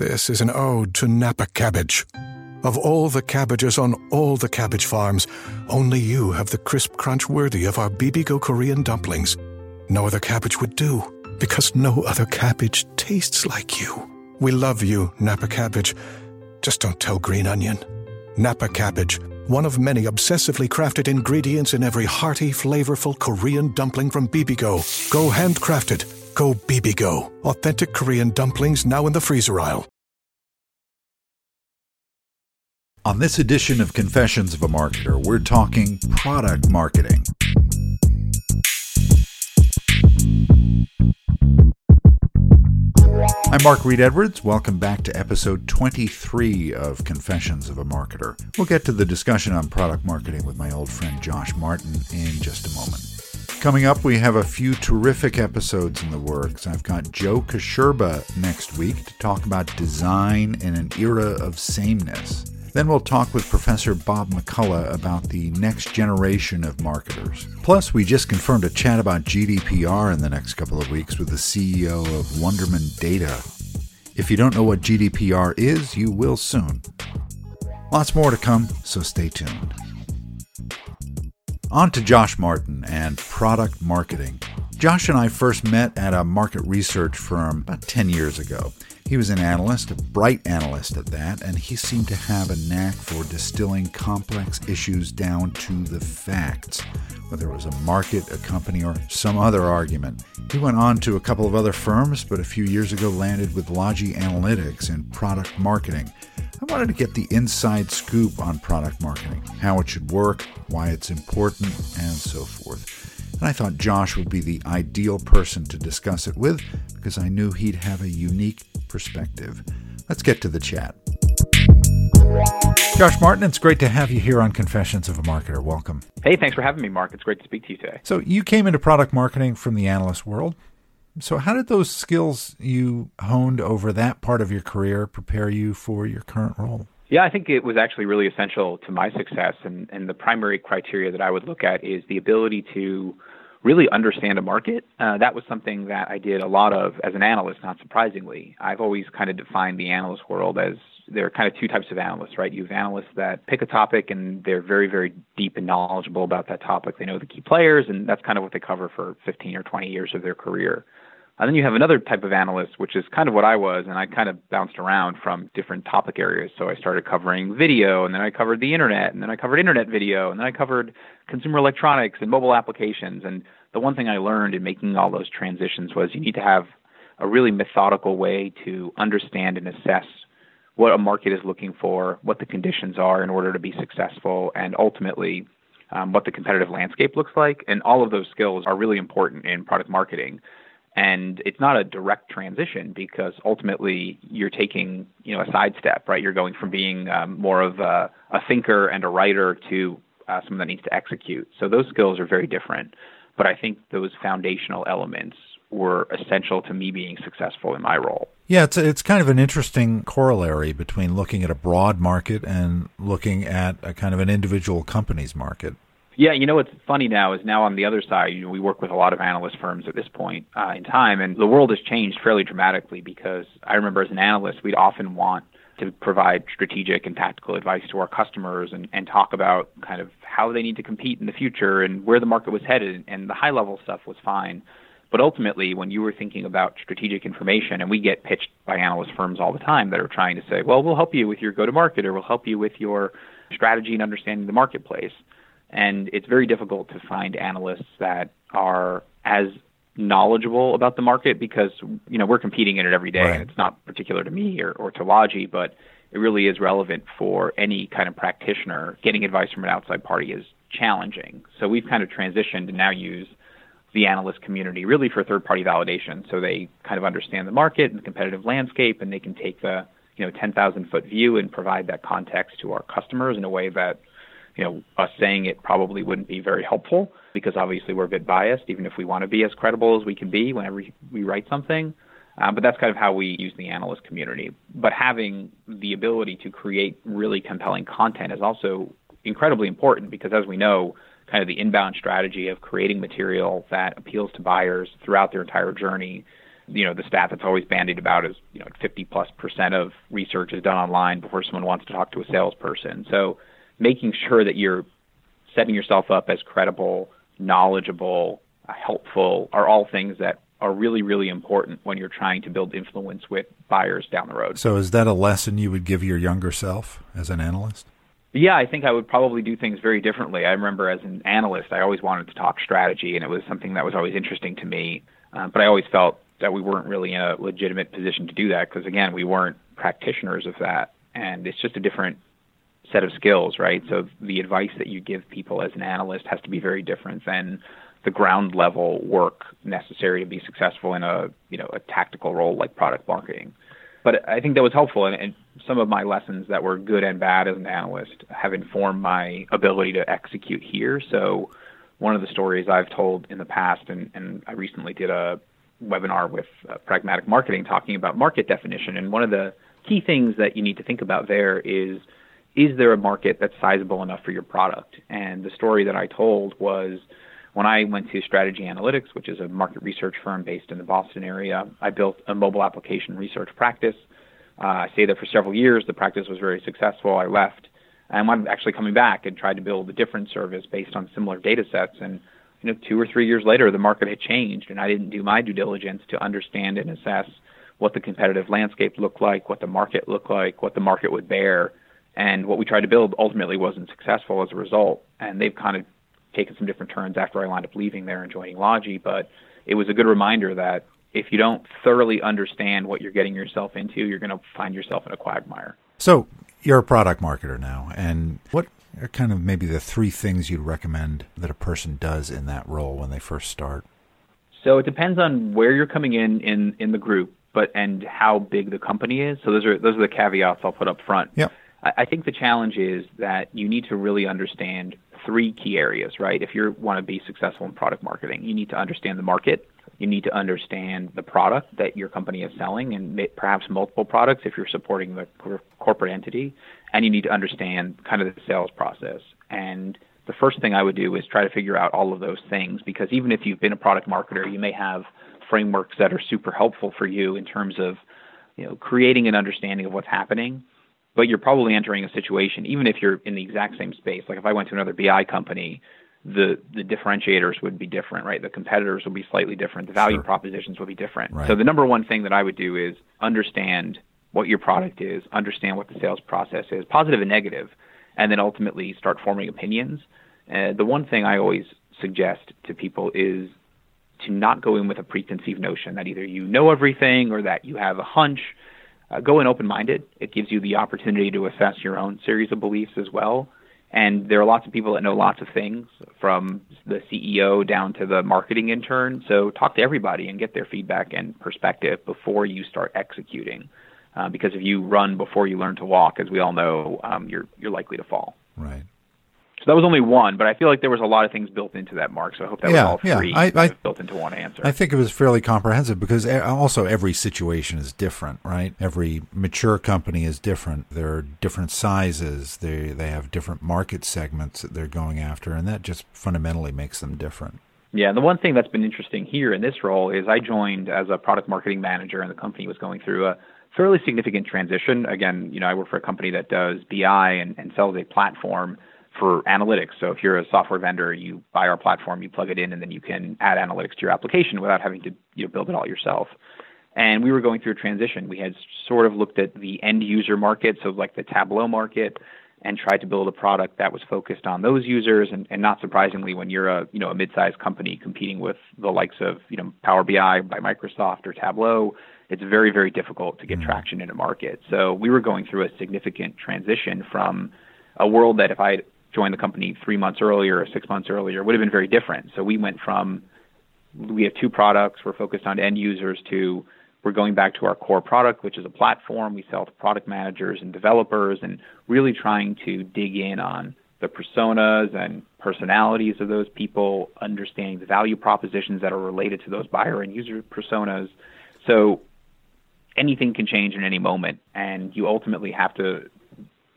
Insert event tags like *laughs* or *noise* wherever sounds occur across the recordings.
This is an ode to Napa cabbage. Of all the cabbages on all the cabbage farms, only you have the crisp crunch worthy of our Bibigo Korean dumplings. No other cabbage would do, because no other cabbage tastes like you. We love you, Napa cabbage. Just don't tell Green Onion. Napa cabbage, one of many obsessively crafted ingredients in every hearty, flavorful Korean dumpling from Bibigo. Go handcrafted. Go Bibigo. Authentic Korean dumplings now in the freezer aisle. On this edition of Confessions of a Marketer, we're talking product marketing. I'm Mark Reed Edwards. Welcome back to episode 23 of Confessions of a Marketer. We'll get to the discussion on product marketing with my old friend Josh Martin in just a moment. Coming up, we have a few terrific episodes in the works. I've got Joe Kasherba next week to talk about design in an era of sameness. Then we'll talk with Professor Bob McCullough about the next generation of marketers. Plus, we just confirmed a chat about GDPR in the next couple of weeks with the CEO of Wunderman Data. If you don't know what GDPR is, you will soon. Lots more to come, so stay tuned. On to Josh Martin and product marketing. Josh and I first met at a market research firm about 10 years ago. He was an analyst, a bright analyst at that, and he seemed to have a knack for distilling complex issues down to the facts, whether it was a market, a company, or some other argument. He went on to a couple of other firms, but a few years ago landed with Logi Analytics in product marketing. I wanted to get the inside scoop on product marketing, how it should work, why it's important, and so forth and I thought Josh would be the ideal person to discuss it with because I knew he'd have a unique perspective. Let's get to the chat. Josh Martin, it's great to have you here on Confessions of a Marketer. Welcome. Hey, thanks for having me, Mark. It's great to speak to you today. So, you came into product marketing from the analyst world. So, how did those skills you honed over that part of your career prepare you for your current role? Yeah, I think it was actually really essential to my success. And, and the primary criteria that I would look at is the ability to really understand a market. Uh, that was something that I did a lot of as an analyst, not surprisingly. I've always kind of defined the analyst world as there are kind of two types of analysts, right? You have analysts that pick a topic and they're very, very deep and knowledgeable about that topic. They know the key players, and that's kind of what they cover for 15 or 20 years of their career. And then you have another type of analyst, which is kind of what I was, and I kind of bounced around from different topic areas. So I started covering video, and then I covered the internet, and then I covered internet video, and then I covered consumer electronics and mobile applications. And the one thing I learned in making all those transitions was you need to have a really methodical way to understand and assess what a market is looking for, what the conditions are in order to be successful, and ultimately um, what the competitive landscape looks like. And all of those skills are really important in product marketing and it's not a direct transition because ultimately you're taking you know a sidestep right? You're going from being um, more of a, a, thinker and a writer to uh, someone that needs to execute. So those skills are very different. But i think those foundational elements were essential to me being successful in my role. Yeah it's it's kind of an interesting corollary between looking at a broad market and looking at a kind of an individual company's market yeah, you know what's funny now is now on the other side, you know, we work with a lot of analyst firms at this point uh, in time, and the world has changed fairly dramatically because I remember as an analyst, we'd often want to provide strategic and tactical advice to our customers and, and talk about kind of how they need to compete in the future and where the market was headed, and the high level stuff was fine. But ultimately, when you were thinking about strategic information, and we get pitched by analyst firms all the time that are trying to say, well, we'll help you with your go to market or we'll help you with your strategy and understanding the marketplace. And it's very difficult to find analysts that are as knowledgeable about the market because you know we're competing in it every day right. and it's not particular to me or, or to Logi, but it really is relevant for any kind of practitioner. Getting advice from an outside party is challenging. So we've kind of transitioned to now use the analyst community really for third party validation. So they kind of understand the market and the competitive landscape and they can take the you know 10,000 foot view and provide that context to our customers in a way that you know us saying it probably wouldn't be very helpful because obviously we're a bit biased even if we want to be as credible as we can be whenever we write something. Uh, but that's kind of how we use the analyst community. But having the ability to create really compelling content is also incredibly important because, as we know, kind of the inbound strategy of creating material that appeals to buyers throughout their entire journey. You know, the stat that's always bandied about is, you know, 50 plus percent of research is done online before someone wants to talk to a salesperson. So making sure that you're setting yourself up as credible, knowledgeable, helpful are all things that are really, really important when you're trying to build influence with buyers down the road. So, is that a lesson you would give your younger self as an analyst? Yeah, I think I would probably do things very differently. I remember as an analyst, I always wanted to talk strategy, and it was something that was always interesting to me. Uh, but I always felt that we weren't really in a legitimate position to do that because, again, we weren't practitioners of that. And it's just a different set of skills, right? So the advice that you give people as an analyst has to be very different than the ground level work necessary to be successful in a you know a tactical role like product marketing. But I think that was helpful, and, and some of my lessons that were good and bad as an analyst have informed my ability to execute here. So one of the stories I've told in the past, and, and I recently did a webinar with uh, Pragmatic Marketing talking about market definition, and one of the key things that you need to think about there is is there a market that's sizable enough for your product? And the story that I told was when I went to Strategy Analytics, which is a market research firm based in the Boston area, I built a mobile application research practice. Uh, I stayed there for several years. The practice was very successful. I left. And I'm actually coming back and tried to build a different service based on similar data sets. And you know, two or three years later, the market had changed, and I didn't do my due diligence to understand and assess what the competitive landscape looked like, what the market looked like, what the market would bear. And what we tried to build ultimately wasn't successful as a result. And they've kind of taken some different turns after I wound up leaving there and joining Logi, but it was a good reminder that if you don't thoroughly understand what you're getting yourself into, you're going to find yourself in a quagmire. So you're a product marketer now, and what are kind of maybe the three things you'd recommend that a person does in that role when they first start? So it depends on where you're coming in in in the group, but and how big the company is. So those are those are the caveats I'll put up front. Yep. I, think the challenge is that you need to really understand three key areas, right? If you want to be successful in product marketing, you need to understand the market. You need to understand the product that your company is selling and perhaps multiple products if you're supporting the corporate entity. And you need to understand kind of the sales process. And the first thing I would do is try to figure out all of those things because even if you've been a product marketer, you may have frameworks that are super helpful for you in terms of you know creating an understanding of what's happening but you're probably entering a situation, even if you're in the exact same space. Like if I went to another BI company, the the differentiators would be different, right? The competitors would be slightly different. The value sure. propositions would be different. Right. So the number one thing that I would do is understand what your product is, understand what the sales process is, positive and negative, and then ultimately start forming opinions. Uh, the one thing I always suggest to people is to not go in with a preconceived notion that either you know everything or that you have a hunch uh, go in open minded. It gives you the opportunity to assess your own series of beliefs as well. And there are lots of people that know lots of things, from the CEO down to the marketing intern. So talk to everybody and get their feedback and perspective before you start executing. Uh, because if you run before you learn to walk, as we all know, um, you're you're likely to fall. Right. So that was only one, but I feel like there was a lot of things built into that, Mark. So I hope that yeah, was all three yeah. I, I, built into one answer. I think it was fairly comprehensive because eh, also every situation is different, right? Every mature company is different. There are different sizes. They they have different market segments that they're going after, and that just fundamentally makes them different. Yeah, the one thing that's been interesting here in this role is I joined as a product marketing manager, and the company was going through a fairly significant transition. Again, you know, I work for a company that does BI and, and sells a platform for analytics. So if you're a software vendor, you buy our platform, you plug it in, and then you can add analytics to your application without having to you know, build it all yourself. And we were going through a transition. We had sort of looked at the end user market, so like the Tableau market, and tried to build a product that was focused on those users. And, and not surprisingly, when you're a you know a mid-sized company competing with the likes of you know Power BI by Microsoft or Tableau, it's very very difficult to get mm-hmm. traction in a market. So we were going through a significant transition from a world that if I joined the company three months earlier or six months earlier would have been very different. So we went from we have two products, we're focused on end users to we're going back to our core product, which is a platform. We sell to product managers and developers and really trying to dig in on the personas and personalities of those people, understanding the value propositions that are related to those buyer and user personas. So anything can change in any moment, and you ultimately have to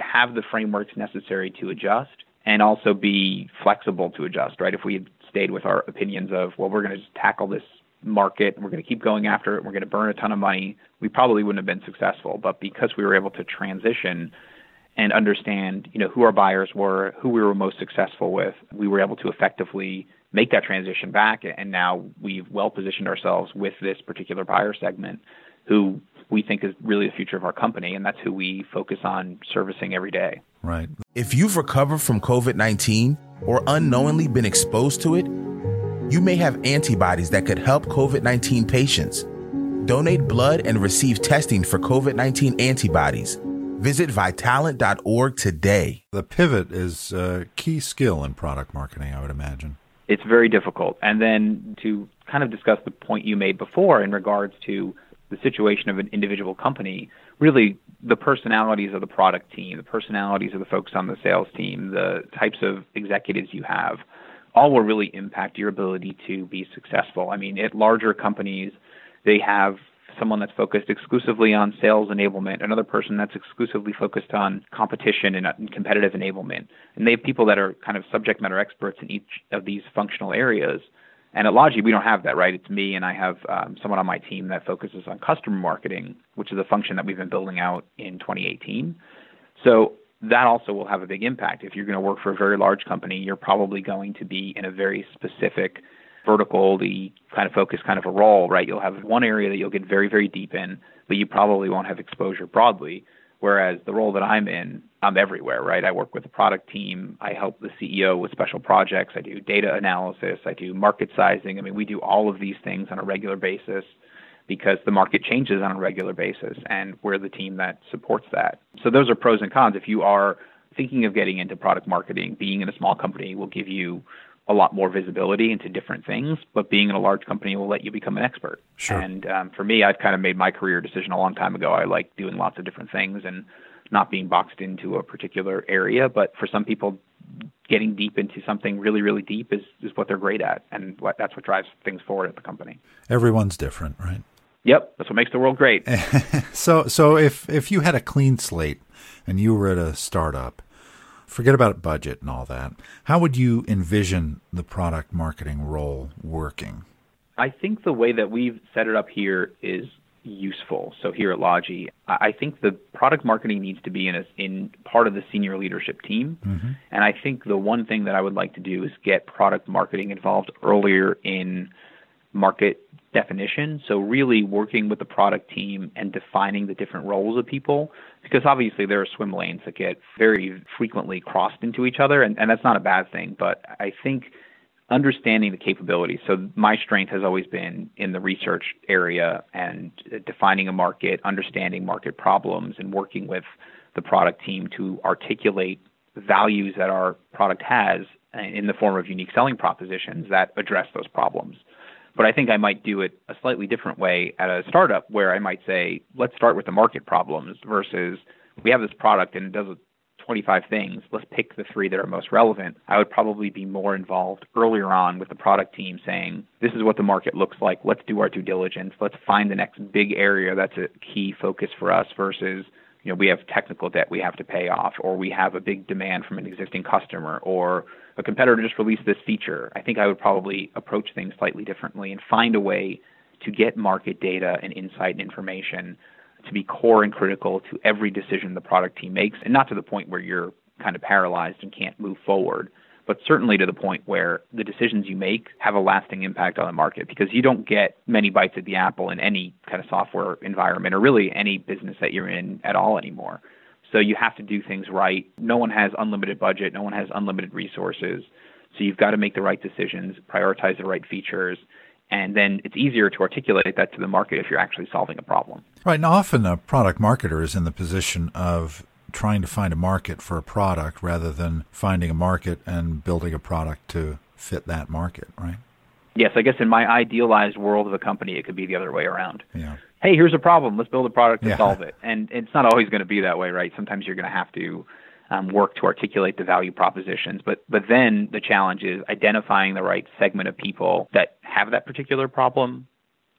have the frameworks necessary to adjust and also be flexible to adjust, right? If we had stayed with our opinions of, well, we're going to just tackle this market, we're going to keep going after it, we're going to burn a ton of money, we probably wouldn't have been successful. But because we were able to transition and understand, you know, who our buyers were, who we were most successful with, we were able to effectively make that transition back. And now we've well positioned ourselves with this particular buyer segment who we think is really the future of our company, and that's who we focus on servicing every day. Right. If you've recovered from COVID 19 or unknowingly been exposed to it, you may have antibodies that could help COVID 19 patients. Donate blood and receive testing for COVID 19 antibodies. Visit vitalant.org today. The pivot is a key skill in product marketing, I would imagine. It's very difficult. And then to kind of discuss the point you made before in regards to the situation of an individual company, really the personalities of the product team, the personalities of the folks on the sales team, the types of executives you have, all will really impact your ability to be successful. I mean, at larger companies, they have someone that's focused exclusively on sales enablement, another person that's exclusively focused on competition and, competitive enablement. And they have people that are kind of subject matter experts in each of these functional areas. And at Logi, we don't have that, right? It's me and I have um, someone on my team that focuses on customer marketing, which is a function that we've been building out in 2018. So that also will have a big impact. If you're going to work for a very large company, you're probably going to be in a very specific vertical, the kind of focus kind of a role, right? You'll have one area that you'll get very, very deep in, but you probably won't have exposure broadly. Whereas the role that I'm in, I'm everywhere, right? I work with the product team. I help the CEO with special projects. I do data analysis. I do market sizing. I mean, we do all of these things on a regular basis because the market changes on a regular basis, and we're the team that supports that. So those are pros and cons. If you are thinking of getting into product marketing, being in a small company will give you a lot more visibility into different things, but being in a large company will let you become an expert. Sure. And um, for me, I've kind of made my career decision a long time ago. I like doing lots of different things and not being boxed into a particular area. But for some people, getting deep into something really, really deep is, is what they're great at, and what, that's what drives things forward at the company. Everyone's different, right? Yep, that's what makes the world great. *laughs* so, so if if you had a clean slate and you were at a startup forget about budget and all that. How would you envision the product marketing role working? I think the way that we've set it up here is useful. So here at Logi, I think the product marketing needs to be in a, in part of the senior leadership team. Mm-hmm. And I think the one thing that I would like to do is get product marketing involved earlier in market definition. So really working with the product team and defining the different roles of people, because obviously there are swim lanes that get very frequently crossed into each other, and, and that's not a bad thing. But I think understanding the capabilities. So my strength has always been in the research area and defining a market, understanding market problems, and working with the product team to articulate values that our product has in the form of unique selling propositions that address those problems. But I think I might do it a slightly different way at a startup where I might say, let's start with the market problems versus we have this product and it does 25 things. Let's pick the three that are most relevant. I would probably be more involved earlier on with the product team saying, this is what the market looks like. Let's do our due diligence. Let's find the next big area that's a key focus for us versus you know, we have technical debt we have to pay off, or we have a big demand from an existing customer, or a competitor just released this feature, I think I would probably approach things slightly differently and find a way to get market data and insight and information to be core and critical to every decision the product team makes, and not to the point where you're kind of paralyzed and can't move forward but certainly to the point where the decisions you make have a lasting impact on the market because you don't get many bites at the apple in any kind of software environment or really any business that you're in at all anymore. So you have to do things right. No one has unlimited budget, no one has unlimited resources. So you've got to make the right decisions, prioritize the right features, and then it's easier to articulate that to the market if you're actually solving a problem. Right. And often a product marketer is in the position of trying to find a market for a product rather than finding a market and building a product to fit that market, right? Yes, I guess in my idealized world of a company, it could be the other way around. Yeah. Hey, here's a problem. Let's build a product to Yeah. solve it. And it's not always going to be that way, right? Sometimes you're going to have to um, work to articulate the value propositions. But but then the challenge is identifying the right segment of people that have that particular problem,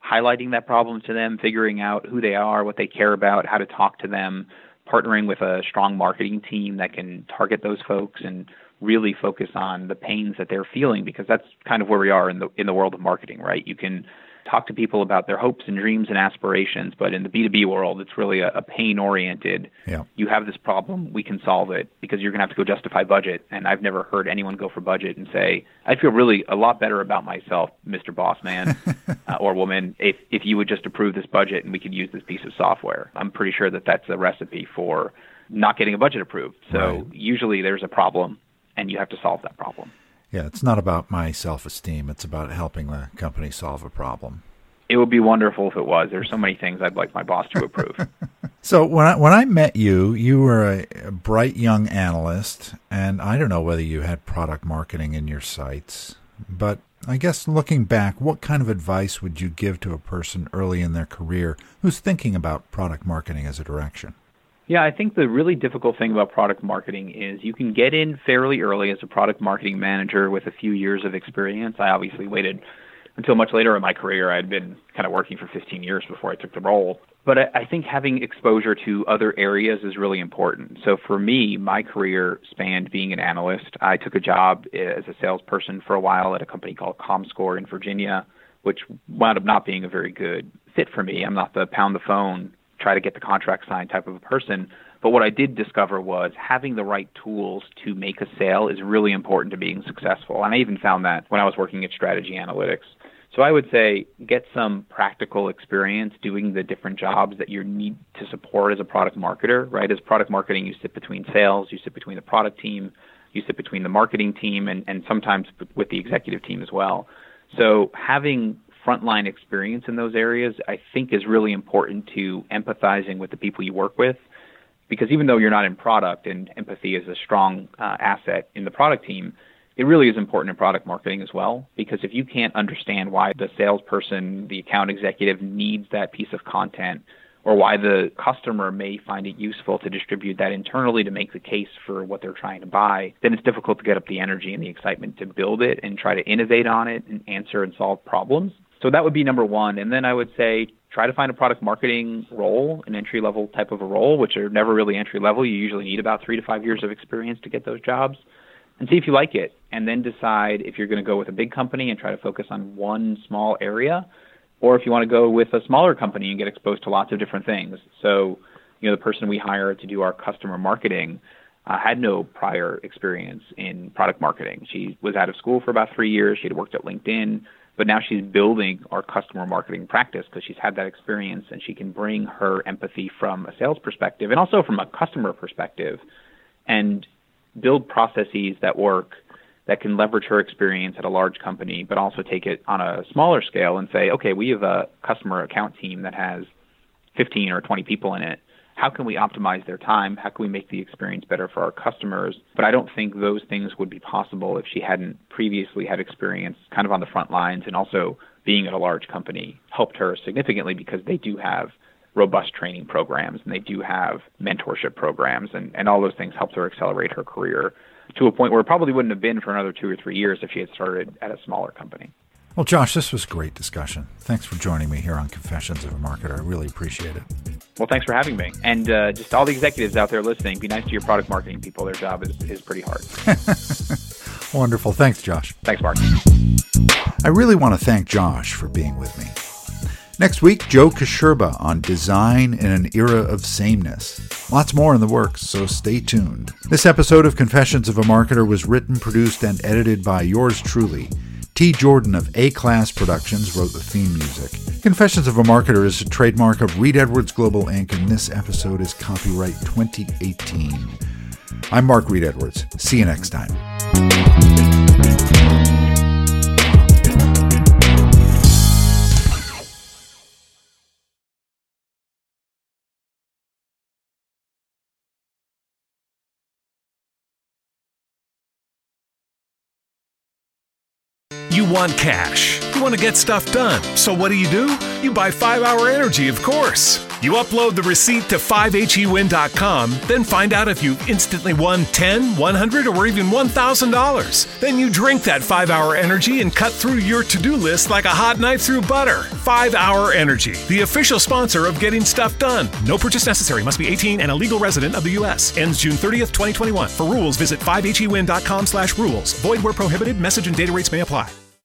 highlighting that problem to them, figuring out who they are, what they care about, how to talk to them, partnering with a strong marketing team that can target those folks and really focus on the pains that they're feeling because that's kind of where we are in the in the world of marketing, right? You can talk to people about their hopes and dreams and aspirations, but in the B2B world, it's really a, a pain oriented. Yeah. You have this problem, we can solve it because you're going to have to go justify budget. And I've never heard anyone go for budget and say, I feel really a lot better about myself, Mr. Boss Man *laughs* uh, or woman, if, if you would just approve this budget and we could use this piece of software. I'm pretty sure that that's a recipe for not getting a budget approved. So Right. usually there's a problem and you have to solve that problem. Yeah, it's not about my self esteem. It's about helping the company solve a problem. It would be wonderful if it was. There's so many things I'd like my boss to approve. *laughs* So when I, when I met you, you were a, a bright young analyst, and I don't know whether you had product marketing in your sights, but I guess looking back, what kind of advice would you give to a person early in their career who's thinking about product marketing as a direction? Yeah, I think the really difficult thing about product marketing is you can get in fairly early as a product marketing manager with a few years of experience. I obviously waited until much later in my career. I'd been kind of working for 15 years before I took the role. But I, I think having exposure to other areas is really important. So for me, my career spanned being an analyst. I took a job as a salesperson for a while at a company called ComScore in Virginia, which wound up not being a very good fit for me. I'm not the pound the phone try to get the contract signed type of a person. But what I did discover was having the right tools to make a sale is really important to being successful. And I even found that when I was working at Strategy Analytics. So I would say get some practical experience doing the different jobs that you need to support as a product marketer, right? As product marketing, you sit between sales, you sit between the product team, you sit between the marketing team, and, and sometimes with the executive team as well. So having frontline experience in those areas, I think, is really important to empathizing with the people you work with. Because even though you're not in product and empathy is a strong uh, asset in the product team, it really is important in product marketing as well. Because if you can't understand why the salesperson, the account executive needs that piece of content, or why the customer may find it useful to distribute that internally to make the case for what they're trying to buy, then it's difficult to get up the energy and the excitement to build it and try to innovate on it and answer and solve problems. So that would be number one. And then I would say try to find a product marketing role, an entry level type of a role, which are never really entry level. You usually need about three to five years of experience to get those jobs. And see if you like it. And then decide if you're going to go with a big company and try to focus on one small area, or if you want to go with a smaller company and get exposed to lots of different things. So, you know, the person we hired to do our customer marketing uh, had no prior experience in product marketing. She was out of school for about three years. She had worked at LinkedIn, but now she's building our customer marketing practice because she's had that experience and she can bring her empathy from a sales perspective and also from a customer perspective and build processes that work that can leverage her experience at a large company, but also take it on a smaller scale and say, okay, we have a customer account team that has 15 or 20 people in it. How can we optimize their time? How can we make the experience better for our customers? But I don't think those things would be possible if she hadn't previously had experience kind of on the front lines and also being at a large company helped her significantly because they do have robust training programs and they do have mentorship programs and, and all those things helped her accelerate her career to a point where it probably wouldn't have been for another two or three years if she had started at a smaller company. Well, Josh, this was a great discussion. Thanks for joining me here on Confessions of a Marketer. I really appreciate it. Well, thanks for having me. And uh, just all the executives out there listening, be nice to your product marketing people. Their job is, is pretty hard. *laughs* Wonderful. Thanks, Josh. Thanks, Mark. I really want to thank Josh for being with me. Next week, Joe Kasherba on design in an era of sameness. Lots more in the works, so stay tuned. This episode of Confessions of a Marketer was written, produced, and edited by yours truly. T. Jordan of A Class Productions wrote the theme music. Confessions of a Marketer is a trademark of Reed Edwards Global Inc., and this episode is copyright 2018. I'm Mark Reed Edwards. See you next time. You want cash. You want to get stuff done. So what do you do? You buy 5 Hour Energy, of course. You upload the receipt to 5hewin.com, then find out if you instantly won 10, 100, or even $1,000. Then you drink that 5 Hour Energy and cut through your to-do list like a hot knife through butter. 5 Hour Energy, the official sponsor of getting stuff done. No purchase necessary. Must be 18 and a legal resident of the U.S. Ends June 30th, 2021. For rules, visit 5hewin.com slash rules. Void where prohibited. Message and data rates may apply.